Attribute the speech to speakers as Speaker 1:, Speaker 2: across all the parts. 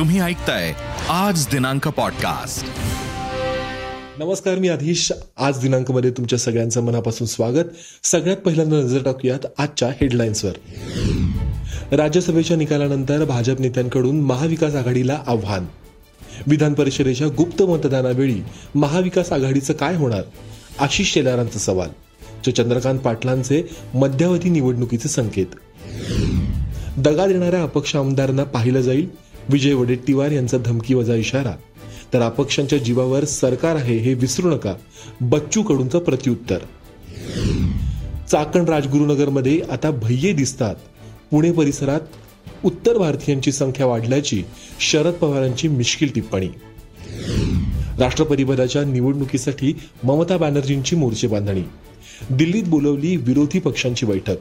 Speaker 1: तुम्ही ऐकताय आज दिनांक पॉडकास्ट
Speaker 2: नमस्कार मी आधीश आज दिनांकमध्ये तुमच्या सगळ्यांचं मनापासून स्वागत. सगळ्यात पहिल्यांदा नजर टाकूयात आजच्या हेडलाईन्सवर राज्यसभेच्या निकालानंतर भाजप नेत्यांकडून महाविकास आघाडीला आव्हान. विधान परिषदेच्या गुप्त मतदानावेळी महाविकास आघाडीचं काय होणार? आशिष शेलारांचा सवाल. जो चंद्रकांत पाटलांचे मध्यावधी निवडणुकीचे संकेत. दगा देणाऱ्या अपक्ष आमदारांना पाहिलं जाईल. विजय वडेट्टीवार यांचा धमकी वजा इशारा. तर अपक्षांच्या जीवावर सरकार आहे हे विसरू नका. बच्चू कडूंचं प्रत्युत्तर. चाकण राजगुरुनगरमध्ये आता भय्ये दिसतात. पुणे परिसरात उत्तर भारतीयांची संख्या वाढल्याची शरद पवारांची मिश्किल टिप्पणी. राष्ट्रपतीपदाच्या निवडणुकीसाठी ममता बॅनर्जींची मोर्चे बांधणी. दिल्लीत बोलवली विरोधी पक्षांची बैठक.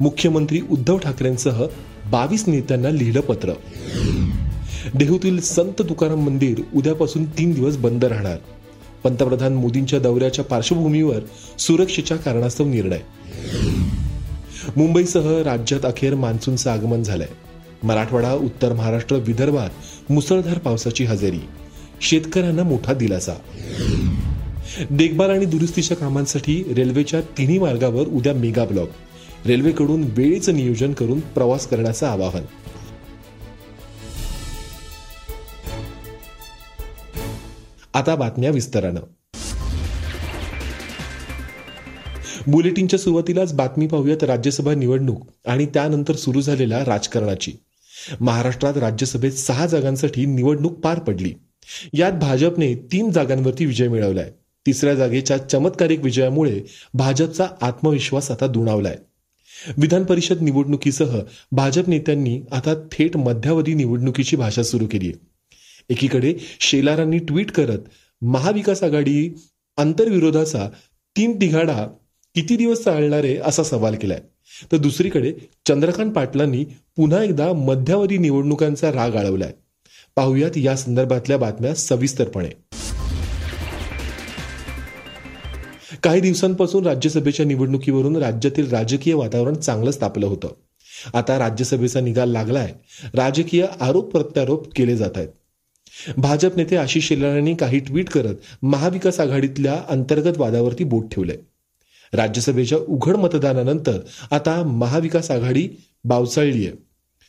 Speaker 2: मुख्यमंत्री उद्धव ठाकरेंसह बावीस नेत्यांना लिहिलं पत्र. देहूतील संत तुकाराम मंदिर उद्यापासून तीन दिवस बंद राहणार. पंतप्रधान मोदींच्या दौऱ्याच्या पार्श्वभूमीवर सुरक्षेच्या कारणास्तव निर्णय. मुंबईसह राज्यात अखेर मान्सूनचं आगमन झालंय. मराठवाडा उत्तर महाराष्ट्र विदर्भात मुसळधार पावसाची हजेरी. शेतकऱ्यांना मोठा दिलासा. देखभाल आणि दुरुस्तीच्या कामांसाठी रेल्वेच्या तिन्ही मार्गावर उद्या मेगा ब्लॉक रेल्वेकडून वेळेचं नियोजन करून प्रवास करण्याचं आवाहन. आता बातम्या विस्तारानं. बुलेटिनच्या सुरुवातीलाच बातमी पाहूयात राज्यसभा निवडणूक आणि त्यानंतर सुरू झालेल्या राजकारणाची. महाराष्ट्रात राज्यसभेत सहा जागांसाठी निवडणूक पार पडली. यात भाजपने तीन जागांवरती विजय मिळवलाय. तिसऱ्या जागेच्या चमत्कारिक विजयामुळे भाजपचा आत्मविश्वास आता दुणावलाय. विधान परिषद निवडणुकीसह भाजप नेत्यांनी आता थेट मध्यावधी निवडणुकीची भाषा सुरू केली आहे एकीकडे शेलारांनी ट्विट करत महाविकास आघाडी आंतरविरोधाचा तीन तिघाडा किती दिवस चालणार आहे असा सवाल केलाय. तर दुसरीकडे चंद्रकांत पाटलांनी पुन्हा एकदा मध्यावधी निवडणुकांचा राग आळवलाय. पाहुयात या संदर्भातल्या बातम्या सविस्तरपणे. काही दिवसांपासून राज्यसभेच्या निवडणुकीवरून राज्यातील राजकीय वातावरण चांगलंच तापलं होतं. आता राज्यसभेचा निकाल लागलाय. राजकीय आरोप प्रत्यारोप केले जात आहेत. भाजप नेते आशिष शेलारांनी काही ट्विट करत महाविकास आघाडीतल्या अंतर्गत वादावरती बोट ठेवलंय. राज्यसभेच्या उघड मतदानानंतर आता महाविकास आघाडी बावचाळली आहे.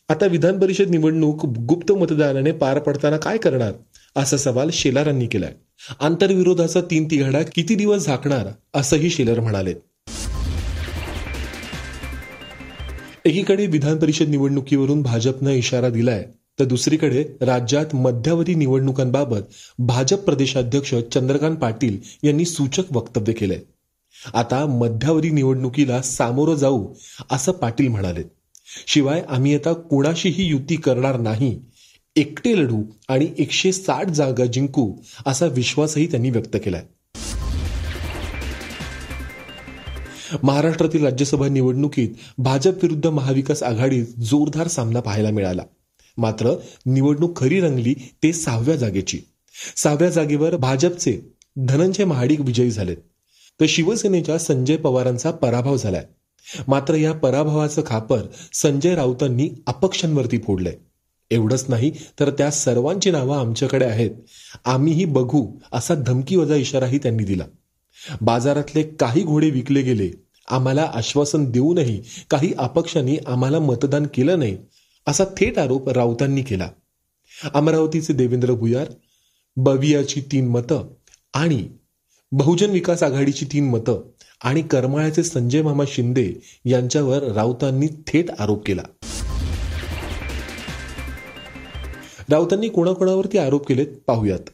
Speaker 2: आता विधान परिषद निवडणूक गुप्त मतदानाने पार पडताना काय करणार असा सवाल शेलारांनी केलाय. आंतरविरोधाचा तीन तिघाडा किती दिवस झाकणार असंही शेलर म्हणाले. एकीकडे विधान परिषद निवडणुकीवरून भाजपनं इशारा दिलाय. तर दुसरीकडे राज्यात मध्यावधी निवडणुकांबाबत भाजप प्रदेशाध्यक्ष चंद्रकांत पाटील यांनी सूचक वक्तव्य केलंय. आता मध्यावधी निवडणुकीला सामोरं जाऊ असं पाटील म्हणाले. शिवाय आम्ही आता कुणाशीही युती करणार नाही. एकटे लढू आणि एकशे साठ जागा जिंकू असा विश्वासही त्यांनी व्यक्त केलाय. महाराष्ट्रातील राज्यसभा निवडणुकीत भाजप विरुद्ध महाविकास आघाडीत जोरदार सामना पाहायला मिळाला. मात्र निवडणूक खरी रंगली ते सहाव्या जागेची. सहाव्या जागेवर भाजपचे धनंजय महाडिक विजयी झालेत. तर शिवसेनेच्या संजय पवारांचा पराभव झालाय. मात्र या पराभवाचं खापर संजय राऊतांनी अपक्षांवरती फोडलंय. एवढंच नाही तर त्या सर्वांची नावं आमच्याकडे आहेत. आम्हीही बघू असा धमकीवजा इशाराही त्यांनी दिला. बाजारातले काही घोडे विकले गेले. आम्हाला आश्वासन देऊनही काही अपक्षांनी आम्हाला मतदान केलं नाही. असा थेट आरोप राऊतांनी केला. अमरावतीचे देवेंद्र भुयार बवियाची तीन मतं आणि बहुजन विकास आघाडीची तीन मतं आणि करमाळ्याचे संजय मामा शिंदे यांच्यावर राऊतांनी थेट आरोप केला. राऊतांनी कोणाकोणावरती आरोप केलेत पाहूयात.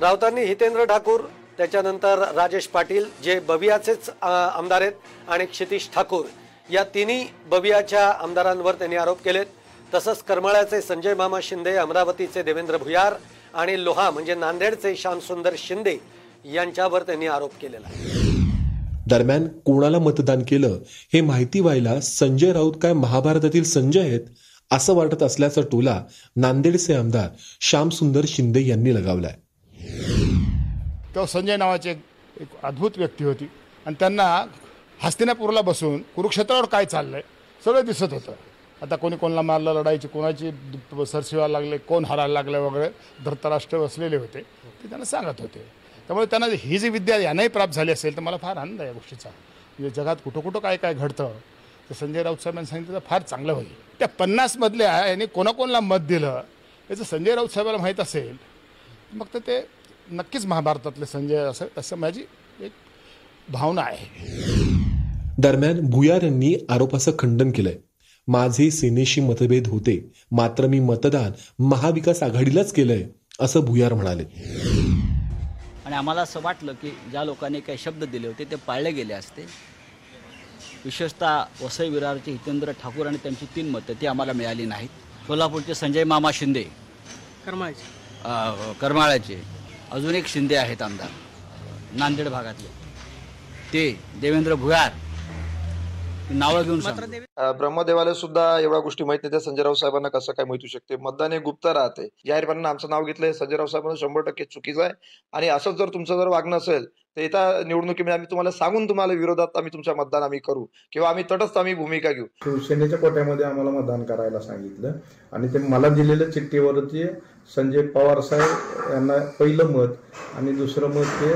Speaker 3: राऊतांनी हितेंद्र ठाकूर त्याच्यानंतर राजेश पाटील जे बवियाचेच आमदार आहेत आणि क्षितिश ठाकूर. या तिन्ही बबियाच्या आमदारांवर त्यांनी आरोप केलेत. तसंच करमाळ्याचे संजय मामा शिंदे अमरावतीचे देवेंद्र भुयार आणि लोहा म्हणजे नांदेडचे श्यामसुंदर शिंदे यांच्यावर त्यांनी आरोप केलेला
Speaker 2: दरम्यान कोणाला मतदान केलं हे माहिती व्हायला संजय राऊत काय महाभारतातील संजय आहेत असं वाटत असल्याचा टोला नांदेडचे आमदार श्यामसुंदर शिंदे यांनी लगावलाय.
Speaker 4: तेव्हा संजय नावाची एक अद्भुत व्यक्ती होती. आणि त्यांना हस्तिनापूरला बसून कुरुक्षेत्रावर काय चाललं आहे सगळं दिसत होतं. आता कोणी कोणाला मारलं लढायची कोणाची सरशिवा लागले कोण हरायला लागले वगैरे धृतराष्ट्र बसलेले होते ते त्यांना सांगत होते. त्यामुळे त्यांना ही जी विद्या यांनाही प्राप्त झाली असेल तर मला फार आनंद आहे या गोष्टीचा. म्हणजे जगात कुठं कुठं काय काय घडतं तर संजय राऊत साहेबांनी सांगितलं तर फार चांगलं होईल. त्या पन्नासमधल्या यांनी कोणाकोणाला मत दिलं याचं संजय राऊत साहेबाला माहीत असेल मग तर ते नक्कीच महाभारतातले संजय असं असं माझी एक भावना आहे.
Speaker 2: दरम्यान भुयार यांनी आरोपाचं खंडन केलंय. माझे सेनेशी मतभेद होते. मात्र मी मतदान महाविकास आघाडीलाच केलंय असं भुयार म्हणाले.
Speaker 5: आणि आम्हाला असं वाटलं की ज्या लोकांनी काही शब्द दिले होते ते पाळले गेले असते. विशेषतः वसई विरारचे हितेंद्र ठाकूर आणि त्यांची तीन मतं ती आम्हाला मिळाली नाहीत. सोलापूरचे संजय मामा शिंदे
Speaker 6: करमाळ्याची
Speaker 5: करमाळ्याचे अजून एक शिंदे आहेत आमदार नांदेड भागातले. ते देवेंद्र भुयार नावं घेऊन
Speaker 7: ब्रह्मदेवाला सुद्धा एवढ्या गोष्टी माहीत नाही त्या संजय राऊत साहेबांना कसं काय माहिती शकते? मतदान हे गुप्त राहते. जाहीरपणाने आमचं नाव घेतलंय. संजय राऊत साहेबांना शंभर टक्के चुकीचं आहे. आणि असंच जर तुमचं जर वागणं असेल तर येत्या निवडणुकीमध्ये आम्ही तुम्हाला सांगून तुम्हाला विरोधात आम्ही तुमच्या मतदान आम्ही करू. किंवा आम्ही तटस्थ आम्ही भूमिका घेऊ.
Speaker 8: शिवसेनेच्या कोट्यामध्ये आम्हाला मतदान करायला सांगितलं. आणि ते मला दिलेल्या चिठ्ठीवरती संजय पवार साहेब यांना पहिलं मत आणि दुसरं मत ते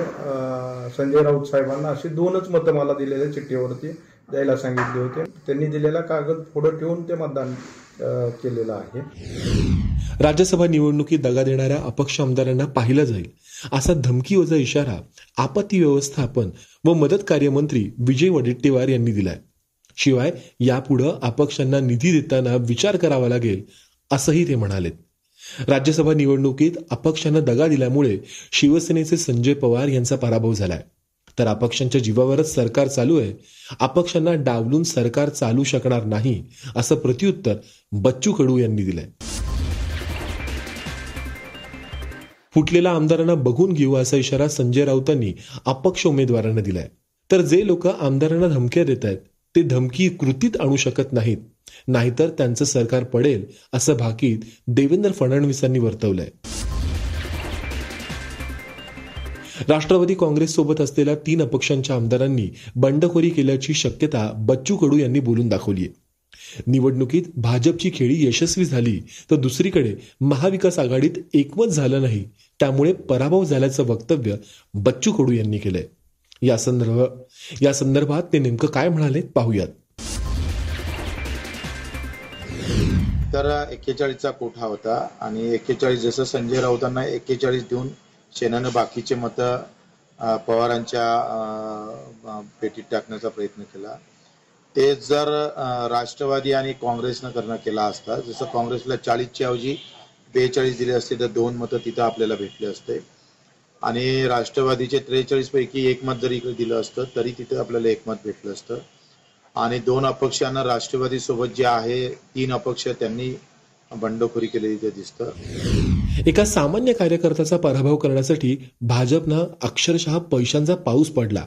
Speaker 8: संजय राऊत साहेबांना अशी दोनच मतं मला दिलेल्या चिठ्ठीवरती द्यायला सांगितले होते. त्यांनी दिलेला कागद पुढे ठेवून ते मतदान अं, केलेलं आहे.
Speaker 2: राज्यसभा निवडणुकीत दगा देणाऱ्या अपक्ष आमदारांना पाहिलं जाईल असा धमकीवजा इशारा आपत्ती व्यवस्थापन व मदत कार्यमंत्री विजय वडेट्टीवार यांनी दिलाय. शिवाय यापुढं अपक्षांना निधी देताना विचार करावा लागेल असंही ते म्हणालेत. राज्यसभा निवडणुकीत अपक्षांना दगा दिल्यामुळे शिवसेनेचे संजय पवार यांचा पराभव झालाय. तर अपक्षांच्या जीवावरच सरकार चालू आहे. अपक्षांना डावलून सरकार चालू शकणार नाही असं प्रत्युत्तर बच्चू कडू यांनी दिलंय. फुटलेल्या आमदारांना बघून घेऊ असा इशारा संजय राऊतांनी अपक्ष उमेदवारांना दिलाय. तर जे लोक आमदारांना धमक्या देत आहेत ते धमकी कृतीत आणू शकत नाहीत. नाहीतर त्यांचं सरकार पडेल असं भाकीत देवेंद्र फडणवीसांनी वर्तवलंय. राष्ट्रवादी काँग्रेस सोबत असलेल्या तीन अपक्षांच्या आमदारांनी बंडखोरी केल्याची शक्यता बच्चू कडू यांनी बोलून दाखवली आहे. निवडणुकीत भाजपची खेळी यशस्वी झाली तर दुसरीकडे महाविकास आघाडीत एकमत झालं नाही त्यामुळे पराभव झाल्याचं वक्तव्य बच्चू कडू यांनी केलंय. या संदर्भ या संदर्भात ते नेमकं काय म्हणाले पाहूयात.
Speaker 9: तर एक्केचाळीसचा कोठा होता आणि एक्केचाळीस जसं संजय राऊतांना एक्केचाळीस देऊन सेनानं बाकीचे मतं पवारांच्या पेटीत टाकण्याचा प्रयत्न केला. ते जर राष्ट्रवादी आणि काँग्रेसनं करणं केला असता जसं काँग्रेसला चाळीसच्या ऐवजी बेचाळीस दिले असते तर दोन मतं तिथं आपल्याला भेटले असते. आणि राष्ट्रवादीचे त्रेचाळीस पैकी एक मत जरी इकडे दिलं असतं तरी तिथे आपल्याला एक मत भेटलं असतं. आणि दोन अपक्षांना राष्ट्रवादी सोबत जे आहे तीन अपक्ष त्यांनी बंडखोरी केलेली ते दिसतं.
Speaker 2: एका सामान्य कार्यकर्त्याचा पराभव करण्यासाठी भाजपनं अक्षरशः पैशांचा पाऊस पडला.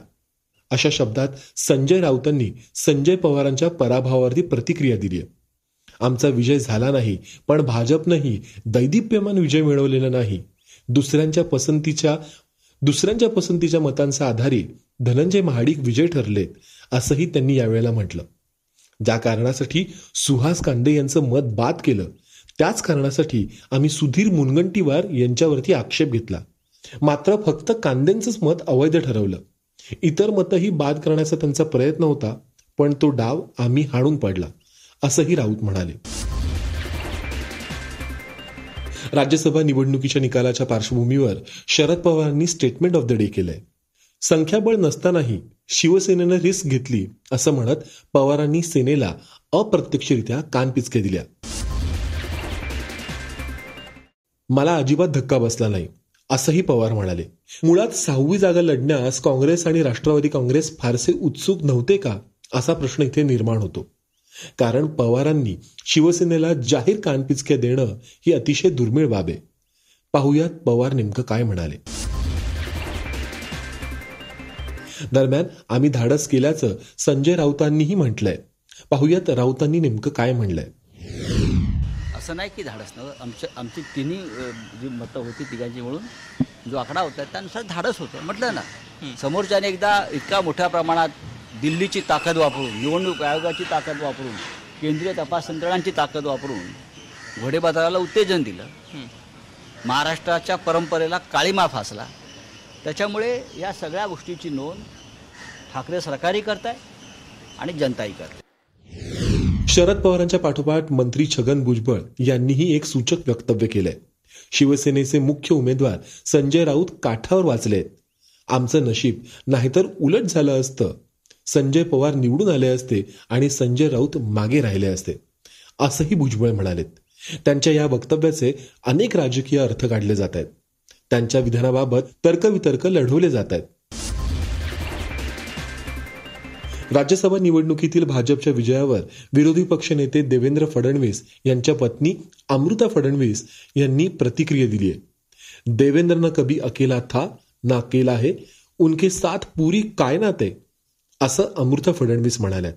Speaker 2: अशा शब्दात संजय राऊतांनी संजय पवारांच्या पराभवावरती प्रतिक्रिया दिली आहे. आमचा विजय झाला नाही पण भाजपनंही दैदिप्यमान विजय मिळवलेला नाही. दुसऱ्यांच्या पसंतीच्या दुसऱ्यांच्या पसंतीच्या मतांचा आधारे धनंजय महाडिक विजय ठरलेत असंही त्यांनी यावेळेला म्हटलं. ज्या कारणासाठी सुहास कांदे यांचं मत बाद केलं त्याच कारणासाठी आम्ही सुधीर मुनगंटीवार यांच्यावरती आक्षेप घेतला. मात्र फक्त कांदेंचंच मत अवैध ठरवलं. इतर मतही बाद करण्याचा त्यांचा प्रयत्न होता पण तो डाव आम्ही हाणून पडला असंही राऊत म्हणाले. राज्यसभा निवडणुकीच्या निकालाच्या पार्श्वभूमीवर शरद पवारांनी स्टेटमेंट ऑफ द डे केलंय. संख्याबळ नसतानाही शिवसेनेनं रिस्क घेतली असं म्हणत पवारांनी सेनेला अप्रत्यक्षरित्या कानपिचके दिल्या. मला अजिबात धक्का बसला नाही असंही पवार म्हणाले. मुळात सहावी जागा लढण्यास काँग्रेस आणि राष्ट्रवादी काँग्रेस फारसे उत्सुक नव्हते का असा प्रश्न इथे निर्माण होतो. कारण पवारांनी शिवसेनेला जाहीर कानपिचके देणं ही अतिशय दुर्मिळ बाब आहे. पाहुयात पवार नेमकं काय म्हणाले. दरम्यान आम्ही धाडस केल्याचं संजय राऊतांनीही म्हटलंय. पाहुयात राऊतांनी नेमकं काय म्हणलंय.
Speaker 5: असं नाही की धाडस नव्हतं आमच्या आमची तिन्ही जी मतं होती तिघांची मिळून जो आकडा होता त्यानुसार धाडस होतं. म्हटलं ना समोरच्याने एकदा इतका मोठ्या प्रमाणात दिल्लीची ताकद वापरून निवडणूक आयोगाची ताकद वापरून केंद्रीय तपास यंत्रणांची ताकद वापरून घोडेबाजाराला उत्तेजन दिलं. महाराष्ट्राच्या परंपरेला काळीमा फासला. त्याच्यामुळे या सगळ्या गोष्टीची नोंद ठाकरे सरकारही करत आहे आणि जनताही करते
Speaker 2: शरद पवारांच्या पाठोपाठ मंत्री छगन भुजबळ यांनीही एक सूचक वक्तव्य केलंय. शिवसेनेचे मुख्य उमेदवार संजय राऊत काठावर वाचलेत आमचं नशीब नाहीतर उलट झालं असतं. संजय पवार निवडून आले असते आणि संजय राऊत मागे राहिले असते. असंही भुजबळ म्हणालेत. त्यांच्या या वक्तव्याचे अनेक राजकीय अर्थ काढले जात आहेत. त्यांच्या विधानाबाबत तर्कवितर्क लढवले जात आहेत. राज्यसभा निवडणुकीतील भाजपच्या विजयावर विरोधी पक्षनेते देवेंद्र फडणवीस यांच्या पत्नी अमृता फडणवीस यांनी प्रतिक्रिया दिली आहे. देवेंद्र न कभी अकेला था ना अकेला है उनके साथ पुरी कायनात आहे असं अमृता फडणवीस म्हणाल्यात.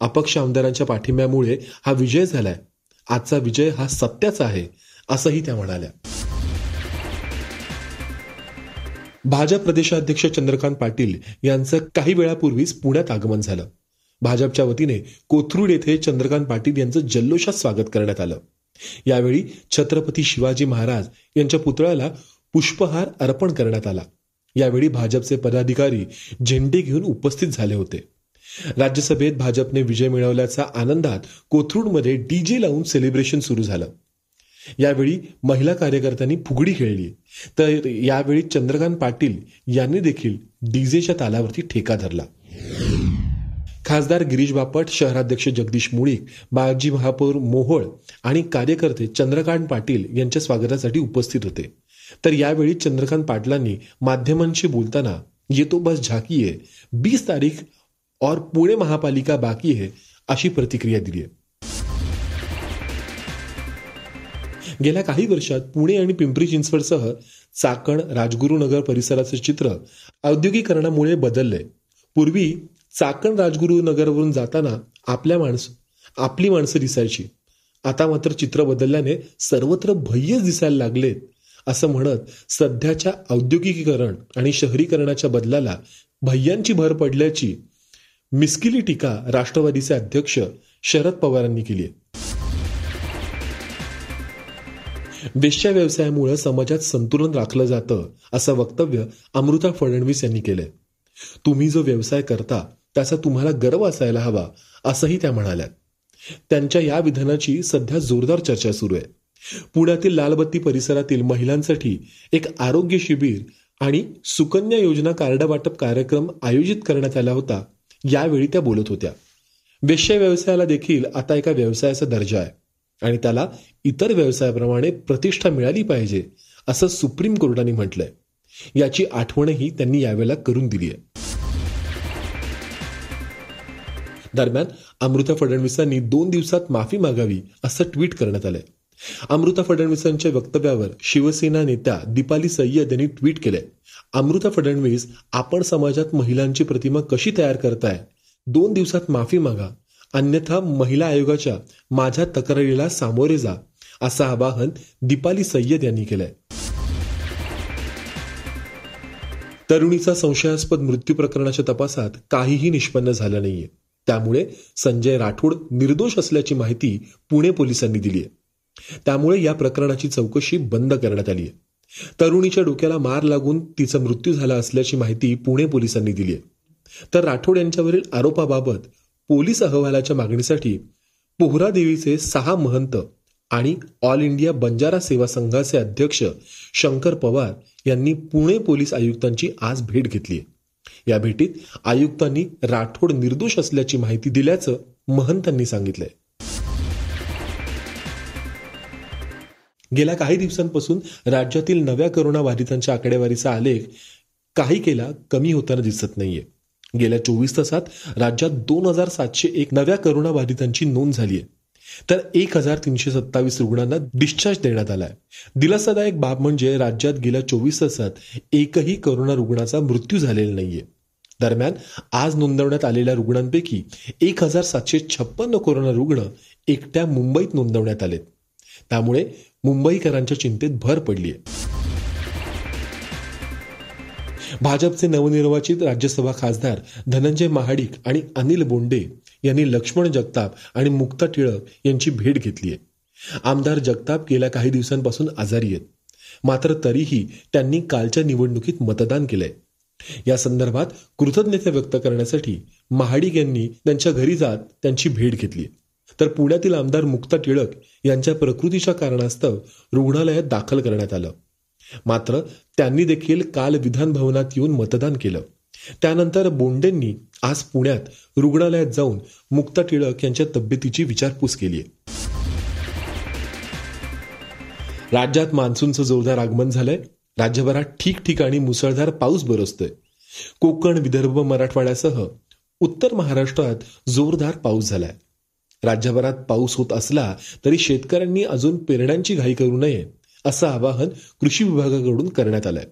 Speaker 2: अपक्ष आमदारांच्या पाठिंब्यामुळे हा विजय झालाय. आजचा विजय हा सत्याचा आहे असंही त्या म्हणाल्या. भाजप प्रदेशाध्यक्ष चंद्रकांत पाटील यांचं काही वेळापूर्वीच पुण्यात आगमन झालं. भाजपच्या वतीने कोथरूड येथे चंद्रकांत पाटील यांचं जल्लोषात स्वागत करण्यात आलं. यावेळी छत्रपती शिवाजी महाराज यांच्या पुतळ्याला पुष्पहार अर्पण करण्यात आला. यावेळी भाजपचे पदाधिकारी झेंडे घेऊन उपस्थित झाले होते. राज्यसभेत भाजपने विजय मिळवल्याच्या आनंदात कोथरूडमध्ये डीजे लावून सेलिब्रेशन सुरू झालं. यावेळी महिला कार्यकर्त्यांनी फुगडी खेळली. तर यावेळी चंद्रकांत पाटील यांनी देखील डीजेच्या तालावरती ठेका धरला. खासदार गिरीश बापट शहराध्यक्ष जगदीश मुळीक बाळजी महापौर मोहोळ आणि कार्यकर्ते चंद्रकांत पाटील यांच्या स्वागतासाठी उपस्थित होते. तर यावेळी चंद्रकांत पाटलांनी माध्यमांशी बोलताना येतो बस झाकी आहे बीस तारीख और पुणे महापालिका बाकी है अशी प्रतिक्रिया दिली आहे गेल्या काही वर्षात पुणे आणि पिंपरी चिंचवडसह चाकण राजगुरुनगर परिसराचं चित्र औद्योगिकरणामुळे बदललंय पूर्वी चाकण राजगुरुनगरवरून जाताना आपल्या माणसं आपली माणसं दिसायची. आता मात्र चित्र बदलल्याने सर्वत्र भय्यच दिसायला लागलेत असं म्हणत सध्याच्या औद्योगिकीकरण आणि शहरीकरणाच्या बदलाला भय्यांची भर पडल्याची मिस्किली टीका राष्ट्रवादीचे अध्यक्ष शरद पवारांनी केली आहे. वेश्या व्यवसायामुळे समाजात संतुलन राखलं जातं असं वक्तव्य अमृता फडणवीस यांनी केलंय. तुम्ही जो व्यवसाय करता त्याचा तुम्हाला गर्व असायला हवा असंही त्या म्हणाल्या. त्यांच्या या विधानाची सध्या जोरदार चर्चा सुरू आहे. पुण्यातील लालबत्ती परिसरातील महिलांसाठी एक आरोग्य शिबिर आणि सुकन्या योजना कार्ड वाटप कार्यक्रम आयोजित करण्यात आला होता यावेळी त्या बोलत होत्या. वेश्या व्यवसायाला देखील आता एका व्यवसायाचा दर्जा आहे. आणि त्याला इतर व्यवसायाप्रमाणे प्रतिष्ठा मिळाली पाहिजे असं सुप्रीम कोर्टाने म्हटलंय. याची आठवणही त्यांनी यावेळेला करून दिली आहे. दरम्यान अमृता फडणवीसांनी दोन दिवसात माफी मागावी असं ट्विट करण्यात आलंय. अमृता फडणवीसांच्या वक्तव्यावर शिवसेना नेत्या दीपाली सय्यद यांनी ट्विट केलंय. अमृता फडणवीस आपण समाजात महिलांची प्रतिमा कशी तयार करताय? दोन दिवसात माफी मागा. अन्यथा महिला आयोगाच्या माझ्या तक्रारीला सामोरे जा असं आवाहन दीपाली सय्यद यांनी केलंय. तरुणीचा संशयास्पद मृत्यू प्रकरणाच्या तपासात काहीही निष्पन्न झालं नाहीये. त्यामुळे संजय राठोड निर्दोष असल्याची माहिती पुणे पोलिसांनी दिली आहे त्यामुळे या प्रकरणाची चौकशी बंद करण्यात आली आहे तरुणीच्या डोक्याला मार लागून तिचा मृत्यू झाला असल्याची माहिती पुणे पोलिसांनी दिली आहे तर राठोड यांच्यावरील आरोपाबाबत पोलीस अहवालाच्या मागणीसाठी पोहरादेवीचे सहा महंत आणि ऑल इंडिया बंजारा सेवा संघाचे अध्यक्ष शंकर पवार यांनी पुणे पोलीस आयुक्तांची आज भेट घेतली या भेटीत आयुक्तांनी राठोड निर्दोष असल्याची माहिती दिल्याचं महंतांनी सांगितलंय. गेल्या काही दिवसांपासून राज्यातील नव्या करोनाबाधितांच्या आकडेवारीचा आलेख काही केला कमी होताना दिसत नाहीये. गेल्या चोवीस तासात राज्यात दोन हजार सातशे एक नव्या करोनाबाधितांची नोंद झाली आहे. तर एक हजार तीनशे सत्तावीस रुग्णांना डिस्चार्ज देण्यात आलाय दिलासादायक बाब म्हणजे राज्यात गेल्या चोवीस तासात एकही करोना रुग्णाचा मृत्यू झालेला नाहीये. दरम्यान आज नोंदवण्यात आलेल्या रुग्णांपैकी एक हजार सातशे छप्पन्न कोरोना रुग्ण एकट्या मुंबईत नोंदवण्यात आलेत. त्यामुळे मुंबईकरांच्या चिंतेत भर पडली आहे भाजपचे नवनिर्वाचित राज्यसभा खासदार धनंजय महाडिक आणि अनिल बोंडे यांनी लक्ष्मण जगताप आणि मुक्ता टिळक यांची भेट घेतली आहे. आमदार जगताप गेल्या काही दिवसांपासून आजारी आहेत. मात्र तरीही त्यांनी कालच्या निवडणुकीत मतदान केलंय. या संदर्भात कृतज्ञता व्यक्त करण्यासाठी महाडिक यांनी त्यांच्या घरी जात त्यांची भेट घेतली तर पुण्यातील आमदार मुक्ता टिळक यांच्या प्रकृतीच्या कारणास्तव रुग्णालयात दाखल करण्यात आलं. मात्र त्यांनी देखील काल विधान भवनात येऊन मतदान केलं. त्यानंतर बोंडेंनी आज पुण्यात रुग्णालयात जाऊन मुक्ता टिळक यांच्या तब्येतीची विचारपूस केली आहे. राज्यात मान्सूनचं जोरदार आगमन झालंय. राज्यभरात ठिकठिकाणी मुसळधार पाऊस बरसतोय. कोकण विदर्भ मराठवाड्यासह उत्तर महाराष्ट्रात जोरदार पाऊस झालाय. राज्यभरात पाऊस होत असला तरी शेतकऱ्यांनी अजून पेरण्यांची घाई करू नये. असं आवाहन कृषी विभागाकडून करण्यात आलंय.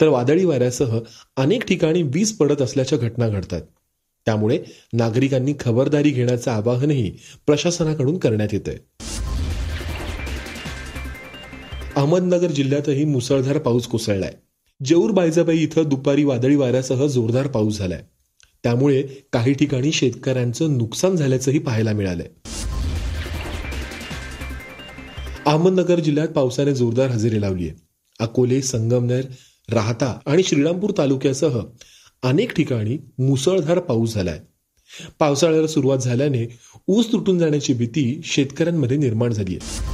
Speaker 2: तर वादळी वाऱ्यासह अनेक ठिकाणी वीज पडत असल्याच्या घटना घडतात. त्यामुळे नागरिकांनी खबरदारी घेण्याचं आवाहनही प्रशासनाकडून करण्यात येतंय. अहमदनगर जिल्ह्यातही मुसळधार पाऊस कोसळलाय. जेऊर बायजाबाई इथं दुपारी वादळी वाऱ्यासह जोरदार पाऊस झालाय. त्यामुळे काही ठिकाणी शेतकऱ्यांचं नुकसान झाल्याचंही पाहायला मिळालंय. अहमदनगर जिल्ह्यात पावसाने जोरदार हजेरी लावली आहे अकोले संगमनेर राहता आणि श्रीरामपूर तालुक्यासह अनेक ठिकाणी मुसळधार पाऊस झालाय. पावसाळ्याला सुरुवात झाल्याने ऊस तुटून जाण्याची भीती शेतकऱ्यांमध्ये निर्माण झाली आहे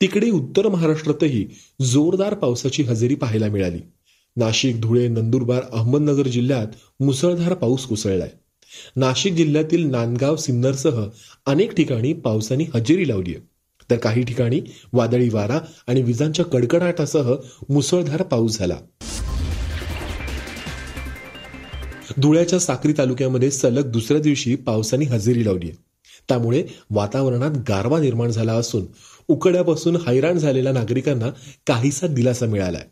Speaker 2: तिकडे उत्तर महाराष्ट्रातही जोरदार पावसाची हजेरी पाहायला मिळाली. नाशिक धुळे नंदुरबार अहमदनगर जिल्ह्यात मुसळधार पाऊस कोसळलाय. नाशिक जिल्ह्यातील नांदगाव सिन्नरसह अनेक ठिकाणी पावसाने हजेरी लावली आहे. तर काही ठिकाणी वादळी वारा आणि विजांच्या कडकडाटासह मुसळधार पाऊस झाला. धुळ्याच्या साक्री तालुक्यामध्ये सलग दुसऱ्या दिवशी पावसाने हजेरी लावली आहे. त्यामुळे वातावरणात गारवा निर्माण झाला असून उकड्यापासून हैराण झालेल्या नागरिकांना काहीसा दिलासा मिळालाय.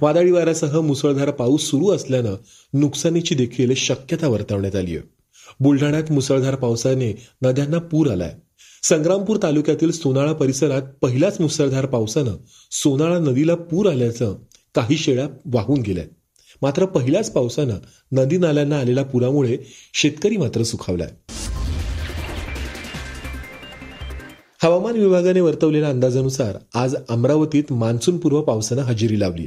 Speaker 2: वादळी वाऱ्यासह मुसळधार पाऊस सुरू असल्यानं नुकसानीची देखील शक्यता वर्तवण्यात आली आहे. बुलढाण्यात मुसळधार पावसाने नद्यांना पूर आलाय. संग्रामपूर तालुक्यातील सोनाळा परिसरात पहिल्याच मुसळधार पावसानं सोनाळा नदीला पूर आल्याचं काही शेळ्या वाहून गेल्या मात्र पहिल्याच पावसानं नदी नाल्यांना आलेल्या पुरामुळे शेतकरी मात्र सुखावलाय. हवामान विभागाने वर्तवलेल्या अंदाजानुसार आज अमरावतीत मान्सूनपूर्व पावसानं हजेरी लावली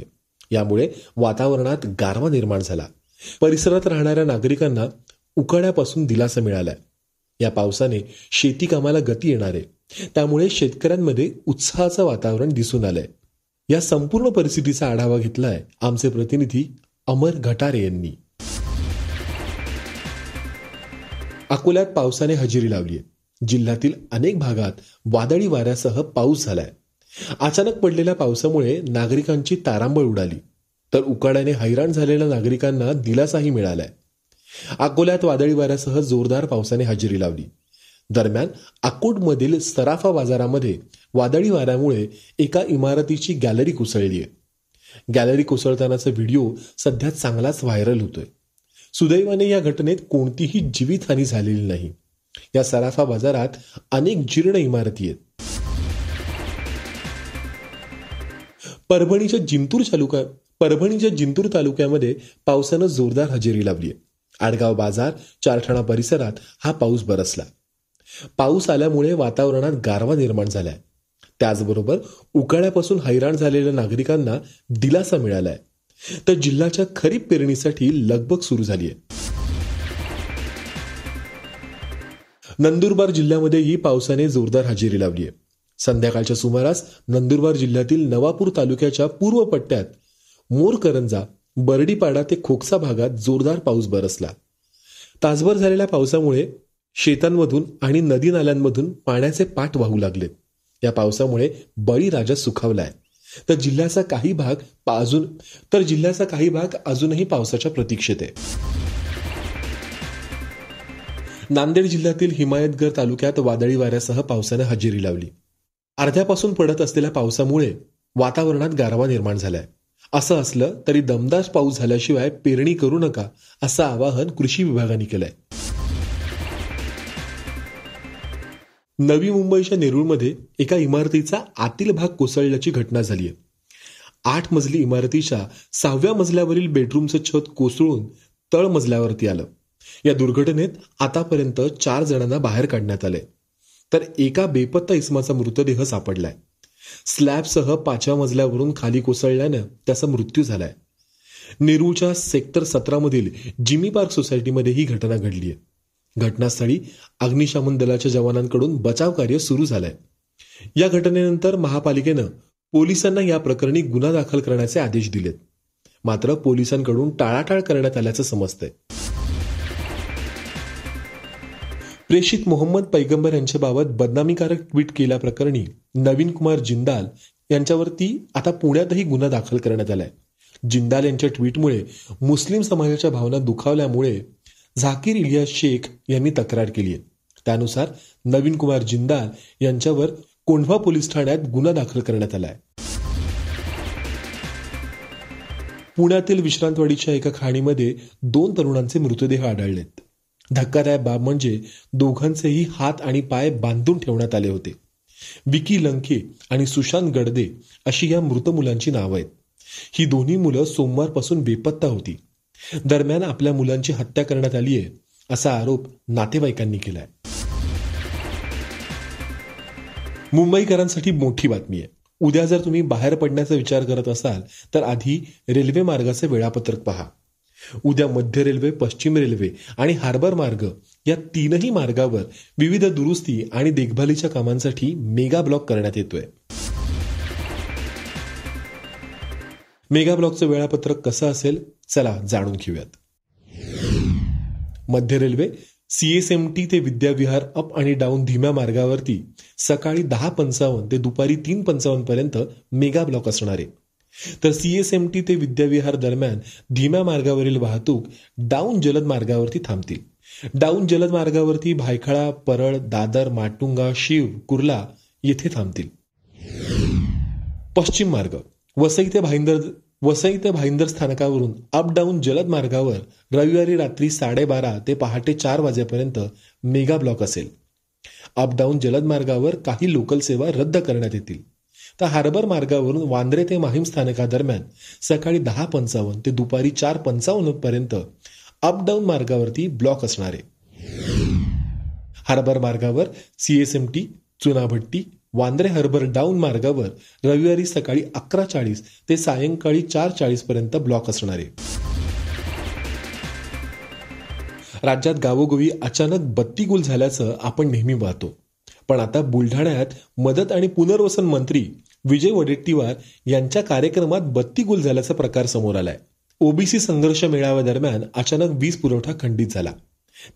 Speaker 2: यामुळे वातावरणात गारवा निर्माण झाला. परिसरात राहणाऱ्या नागरिकांना उकाड्यापासून दिलासा मिळालाय. या पावसाने शेती कामाला गती येणार आहे. त्यामुळे शेतकऱ्यांमध्ये उत्साहाचं वातावरण दिसून आलंय. या संपूर्ण परिस्थितीचा आढावा घेतलाय आमचे प्रतिनिधी अमर घटारे यांनी. अकोल्यात पावसाने हजेरी लावली जिल्ह्यातील अनेक भागात वादळी वाऱ्यासह पाऊस झालाय. अचानक पडलेल्या पावसामुळे नागरिकांची तारांबळ उडाली. तर उकाड्याने हैराण झालेल्या नागरिकांना दिलासाही मिळालाय. अकोल्यात वादळी वाऱ्यासह जोरदार पावसाने हजेरी लावली. दरम्यान अकोटमधील सराफा बाजारामध्ये वादळी वाऱ्यामुळे एका इमारतीची गॅलरी कोसळली आहे. गॅलरी कोसळतानाचा व्हिडिओ सध्या चांगलाच व्हायरल होतोय. सुदैवाने या घटनेत कोणतीही जीवितहानी झालेली नाही. या सराफा बाजारात अनेक जीर्ण इमारती आहेत. परभणीच्या जिंतूर तालुका परभणीच्या जिंतूर तालुक्यामध्ये पावसानं जोरदार हजेरी लावली आहे. आडगाव बाजार चारठाणा परिसरात हा पाऊस बरसला. पाऊस आल्यामुळे वातावरणात गारवा निर्माण झालाय. त्याचबरोबर उकाड्यापासून हैराण झालेल्या नागरिकांना दिलासा मिळालाय. तर जिल्ह्याच्या खरीप पेरणीसाठी लगबग सुरू झाली आहे नंदुरबार जिल्ह्यामध्येही पावसाने जोरदार हजेरी लावली आहे संध्याकाळच्या सुमारास नंदुरबार जिल्ह्यातील नवापूर तालुक्याच्या पूर्व पट्ट्यात मोरकरंजा बर्डीपाडा ते खोकसा भागात जोरदार पाऊस बरसला. तासभर झालेल्या पावसामुळे शेतांमधून आणि नदी नाल्यांमधून पाण्याचे पाठ वाहू लागलेत. या पावसामुळे बळीराजा सुखावलाय. तर जिल्ह्याचा काही भाग अजून तर जिल्ह्याचा काही भाग अजूनही पावसाच्या प्रतीक्षेत आहे. नांदेड जिल्ह्यातील हिमायतगर तालुक्यात वादळी वाऱ्यासह पावसानं हजेरी लावली. अर्ध्यापासून पडत असलेल्या पावसामुळे वातावरणात गारवा निर्माण झालाय. असं असलं तरी दमदार पाऊस झाल्याशिवाय पेरणी करू नका असं आवाहन कृषी विभागाने केलंय. नवी मुंबईच्या नेरूळमध्ये एका इमारतीचा आतील भाग कोसळल्याची घटना झाली आहे. आठ मजली इमारतीच्या सहाव्या मजल्यावरील बेडरूमचं छत कोसळून तळ मजल्यावरती आलं. या दुर्घटनेत आतापर्यंत चार जणांना बाहेर काढण्यात आले तर एका बेपत्ता इसमाचा मृतदेह सापडलाय. स्लॅबसह पाचव्या मजल्यावरून खाली कोसळल्यानं त्याचा मृत्यू झालाय. नेरूळच्या सेक्टर सतरामधील जिमी पार्क सोसायटीमध्ये ही घटना घडली आहे घटनास्थळी अग्निशमन दलाच्या जवानांकडून बचाव कार्य सुरू झालंय. या घटनेनंतर महापालिकेनं पोलिसांना या प्रकरणी गुन्हा दाखल करण्याचे आदेश दिलेत. मात्र पोलिसांकडून टाळाटाळ करण्यात आल्याचं समजतंय. प्रेषित मोहम्मद पैगंबर यांच्याबाबत बदनामीकारक ट्विट केल्याप्रकरणी नवीन कुमार जिंदाल यांच्यावरती आता पुण्यातही गुन्हा दाखल करण्यात आलाय. जिंदाल यांच्या ट्विटमुळे मुस्लिम समाजाच्या भावना दुखावल्यामुळे झाकीर इलियास शेख यांनी तक्रार केली आहे. त्यानुसार नवीन कुमार जिंदाल यांच्यावर कोंढवा पोलीस ठाण्यात गुन्हा दाखल करण्यात आलाय. पुण्यातील विश्रांतवाडीच्या एका खाणीमध्ये दोन तरुणांचे मृतदेह आढळलेत. धक्कादायक बाब म्हणजे दोघांचेही हात आणि पाय बांधून ठेवण्यात आले होते. विकी लंके आणि सुशांत गडदे अशी या मृत मुलांची नावं आहेत. ही दोन्ही मुलं सोमवारपासून बेपत्ता होती. दरम्यान आपल्या मुलांची हत्या करण्यात आली आहे असा आरोप नातेवाईकांनी केलाय. मुंबईकरांसाठी मोठी बातमी आहे. उद्या जर तुम्ही बाहेर पडण्याचा विचार करत असाल तर आधी रेल्वे मार्गाचे वेळापत्रक पहा. उद्या मध्य रेल्वे पश्चिम रेल्वे आणि हार्बर मार्ग या तीनही मार्गावर विविध दुरुस्ती आणि देखभालीच्या कामांसाठी मेगा ब्लॉक करण्यात येतोय. मेगा ब्लॉकचं वेळापत्रक कसं असेल? चला जाणून घेऊयात. मध्य रेल्वे सीएसएमटी ते विद्याविहार अप आणि डाऊन धीम्या मार्गावरती सकाळी दहा पंचावन्न ते दुपारी तीन पंचावन्न पर्यंत मेगा ब्लॉक असणार. आहे तर सीएसएमटी ते विद्याविहार दरम्यान धीम्या मार्गावरील वाहतूक डाऊन जलद मार्गावरती थांबतील. डाऊन जलद मार्गावरती भायखळा परळ दादर माटुंगा शिव कुर्ला येथे थांबतील. पश्चिम मार्ग. वसई ते भाईंदर वसई ते भाईंदर स्थानकावरून अप डाऊन जलद मार्गावर रविवारी रात्री साडेबारा ते पहाटे चार वाजेपर्यंत मेगा ब्लॉक असेल. अप डाऊन जलद मार्गावर काही लोकल सेवा रद्द करण्यात येतील. तर हार्बर मार्गावरून वांद्रे ते माहीम स्थानकादरम्यान सकाळी दहा पंचावन्न ते दुपारी चार पंचावन्न पर्यंत अप डाऊन मार्गावरती ब्लॉक असणार. आहे हार्बर मार्गावर CSMT Chunabhatti Vandre harbour down मार्गावर रविवारी सकाळी अकरा चाळीस ते सायंकाळी चार चाळीस पर्यंत ब्लॉक असणार. आहे राज्यात गावोगावी अचानक बत्ती गुल झाल्याचं आपण नेहमी पाहतो. पण आता बुलढाण्यात मदत आणि पुनर्वसन मंत्री विजय वडेट्टीवार यांच्या कार्यक्रमात बत्ती गुल झाल्याचा प्रकार समोर आलाय. ओबीसी संघर्ष मेळाव्यादरम्यान अचानक वीज पुरवठा खंडित झाला.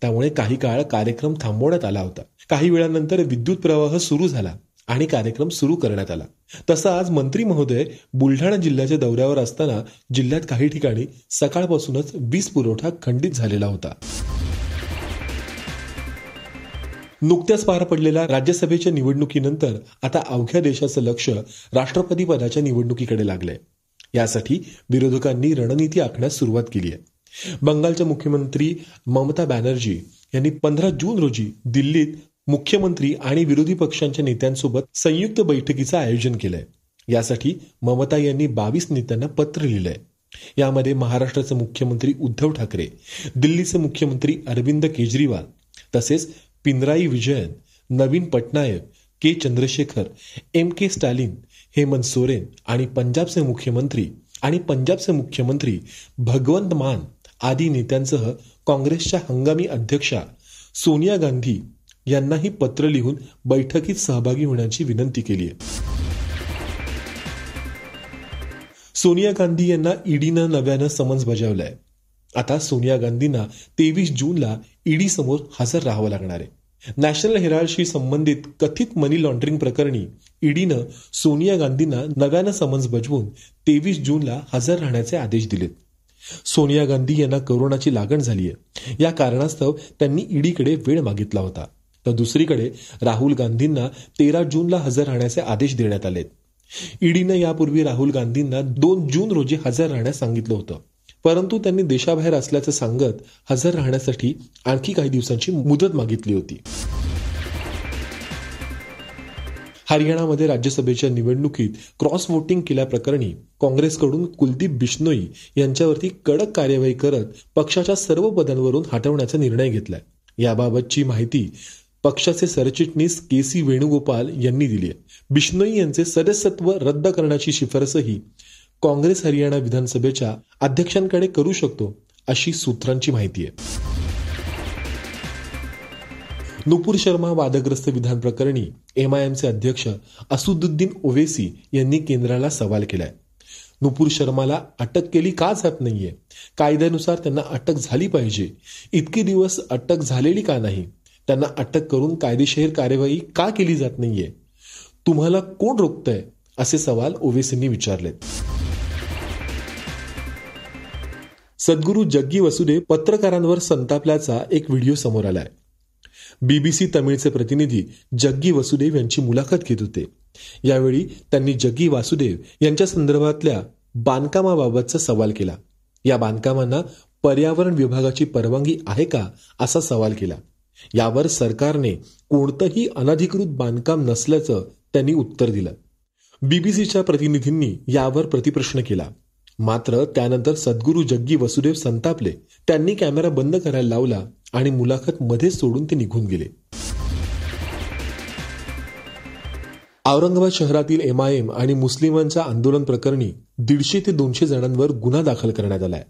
Speaker 2: त्यामुळे काही काळ कार्यक्रम थांबवण्यात आला होता. काही वेळानंतर विद्युत प्रवाह सुरू झाला आणि कार्यक्रम सुरू करण्यात आला. तसा आज मंत्री महोदय बुलढाणा जिल्ह्याच्या दौऱ्यावर असताना जिल्ह्यात काही ठिकाणी सकाळपासूनच वीज पुरवठा खंडित झालेला होता. नुकत्याच पार पडलेल्या राज्यसभेच्या निवडणुकीनंतर आता अवघ्या देशाचं लक्ष राष्ट्रपती पदाच्या निवडणुकीकडे लागलंय. यासाठी विरोधकांनी रणनीती आखण्यास सुरुवात केली आहे. बंगालच्या मुख्यमंत्री ममता बॅनर्जी यांनी पंधरा जून रोजी दिल्लीत मुख्यमंत्री आणि विरोधी पक्षांच्या नेत्यांसोबत संयुक्त बैठकीचं आयोजन केलंय. यासाठी ममता यांनी बावीस नेत्यांना पत्र लिहिलंय. यामध्ये महाराष्ट्राचे मुख्यमंत्री उद्धव ठाकरे दिल्लीचे मुख्यमंत्री अरविंद केजरीवाल तसेच Pinarayi Vijayan Naveen Patnaik K Chandrashekar M K Stalin Hemant Soren आणि पंजाबचे मुख्यमंत्री आणि पंजाबचे मुख्यमंत्री भगवंत मान आदी नेत्यांसह काँग्रेसच्या हंगामी अध्यक्षा सोनिया गांधी यांनाही पत्र लिहून बैठकीत सहभागी होण्याची विनंती केली आहे. सोनिया गांधी यांना ईडीनं नव्यानं समन्स बजावलाय. आता सोनिया गांधींना तेवीस जूनला ईडी समोर हजर राहावं लागणार आहे. नॅशनल हेराल्डशी संबंधित कथित मनी लॉन्ड्रिंग प्रकरणी ईडीनं सोनिया गांधींना नव्यानं समन्स बजवून तेवीस जूनला हजर राहण्याचे आदेश दिलेत. सोनिया गांधी यांना कोरोनाची लागण झाली आहे या कारणास्तव त्यांनी ईडीकडे वेळ मागितला होता. तर दुसरीकडे राहुल गांधींना तेरा जूनला हजर राहण्याचे आदेश देण्यात आलेत. ईडीनं यापूर्वी राहुल गांधींना दोन जून रोजी हजर राहण्यास सांगितलं होतं. परंतु त्यांनी देशाबाहेर असल्याचं सांगत हजर राहण्यासाठी आणखी काही दिवसांची मुदत मागितली होती. हरियाणामध्ये राज्यसभेच्या निवडणुकीत क्रॉस वोटिंग केल्याप्रकरणी काँग्रेसकडून कुलदीप बिश्नोई यांच्यावरती कडक कार्यवाही करत पक्षाच्या सर्व पदांवरून हटवण्याचा निर्णय घेतलाय. याबाबतची माहिती पक्षाचे सरचिटणीस के सी वेणुगोपाल यांनी दिली आहे. बिश्नोई यांचे सदस्यत्व रद्द करण्याची शिफारसही काँग्रेस हरियाणा विधानसभेच्या अध्यक्षांकडे करू शकतो अशी सूत्रांची माहिती आहे. नुपूर शर्मा वादग्रस्त विधान प्रकरणी एमआयएमचे अध्यक्ष असुदुद्दीन ओवेसी यांनी केंद्राला सवाल केलाय. नुपूर शर्माला अटक केली का जात नाहीये? कायद्यानुसार त्यांना अटक झाली पाहिजे. इतके दिवस अटक झालेली का नाही? त्यांना अटक करून कायदेशीर कार्यवाही का केली जात नाहीये? तुम्हाला कोण रोखतंय? असे सवाल ओवेसींनी विचारलेत. सद्गुरू जग्गी वसुदेव पत्रकारांवर संतापल्याचा एक व्हिडिओ समोर आलाय. बीबीसी तमिळचे प्रतिनिधी जग्गी वसुदेव यांची मुलाखत घेत होते. यावेळी त्यांनी जग्गी वासुदेव यांच्या संदर्भातल्या बांधकामाबाबतचा सवाल केला. या बांधकामांना पर्यावरण विभागाची परवानगी आहे का असा सवाल केला. यावर सरकारने कोणतंही अनधिकृत बांधकाम नसल्याचं त्यांनी उत्तर दिलं. बीबीसीच्या प्रतिनिधींनी यावर प्रतिप्रश्न केला. मात्र त्यानंतर सद्गुरू जग्गी वसुदेव संतापले. त्यांनी कॅमेरा बंद करायला लावला आणि मुलाखत मध्येच सोडून ते निघून गेले. औरंगाबाद शहरातील एमआयएम आणि मुस्लिमांच्या आंदोलन प्रकरणी दीडशे ते दोनशे जणांवर गुन्हा दाखल करण्यात आलाय.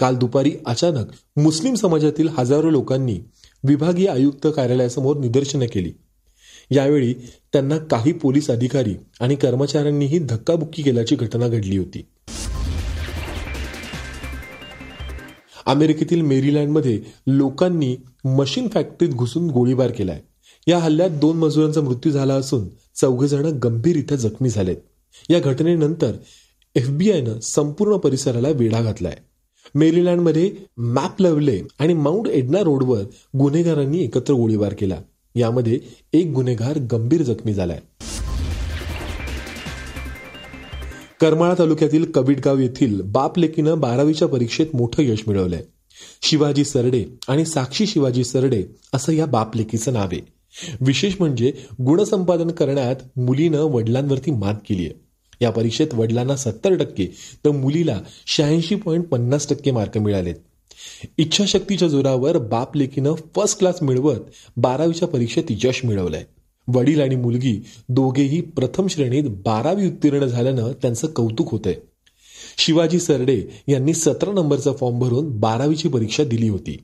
Speaker 2: काल दुपारी अचानक मुस्लिम समाजातील हजारो लोकांनी विभागीय आयुक्त कार्यालयासमोर निदर्शनं केली. यावेळी त्यांना काही पोलीस अधिकारी आणि कर्मचाऱ्यांनीही धक्काबुक्की केल्याची घटना घडली होती. अमेरिकेतील मेरीलँडमध्ये लोकांनी मशीन फॅक्टरीत घुसून गोळीबार केलाय. या हल्ल्यात दोन मजुरांचा मृत्यू झाला असून चौघ जण गंभीररित्या जखमी झालेत. या घटनेनंतर एफबीआयनं संपूर्ण परिसराला वेढा घातलाय. मेरीलँडमध्ये मॅप लवले आणि माउंट एडना रोडवर गुन्हेगारांनी एकत्र गोळीबार केला. यामध्ये एक गुन्हेगार गंभीर जखमी झालाय. करमाळा तालुक्यातील कबीडगाव येथील बाप लेकीनं बारावीच्या परीक्षेत मोठं यश मिळवलंय. शिवाजी सरडे आणि साक्षी शिवाजी सरडे असं या बाप लेकीचं नाव आहे. विशेष म्हणजे गुणसंपादन करण्यात मुलीनं वडिलांवरती मात केली आहे. या परीक्षेत वडिलांना सत्तर टक्के तर मुलीला शहाऐंशी पॉईंट पन्नास टक्के मार्क मिळालेत. इच्छाशक्तीच्या जोरावर बाप लेकीनं फर्स्ट क्लास मिळवत बारावीच्या परीक्षेत यश मिळवलंय. वडील आणि मुलगी दोघेही प्रथम श्रेणीत बारावी उत्तीर्ण झाल्यानं त्यांचं कौतुक होतंय. शिवाजी सरडे यांनी सतरा नंबरचा फॉर्म भरून बारावीची परीक्षा दिली होती.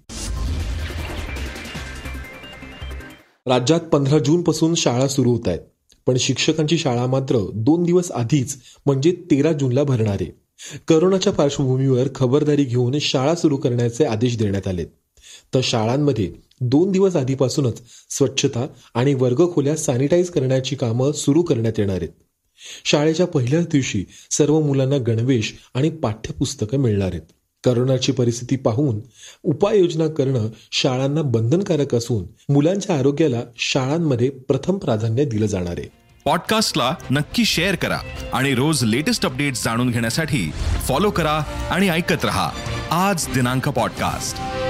Speaker 2: राज्यात पंधरा जून पासून शाळा सुरू होत आहेत पण शिक्षकांची शाळा मात्र दोन दिवस आधीच म्हणजे तेरा जूनला भरणार. आहे करोनाच्या पार्श्वभूमीवर खबरदारी घेऊन शाळा सुरू करण्याचे आदेश देण्यात आलेत. तर शाळांमध्ये दोन दिवस आधीपासूनच स्वच्छता आणि वर्गखोल्या सॅनिटाईज करण्याची कामं सुरू करण्यात येणार आहेत. शाळेच्या पहिल्याच दिवशी सर्व मुलांना गणवेश आणि पाठ्यपुस्तकं मिळणार आहेत. करोनाची परिस्थिती पाहून उपाययोजना करणं शाळांना बंधनकारक असून मुलांच्या आरोग्याला शाळांमध्ये प्रथम प्राधान्य दिलं जाणार आहे.
Speaker 1: पॉडकास्टला नक्की शेअर करा आणि रोज लेटेस्ट अपडेट्स जाणून घेण्यासाठी फॉलो करा आणि ऐकत रहा. आज दिनांक पॉडकास्ट.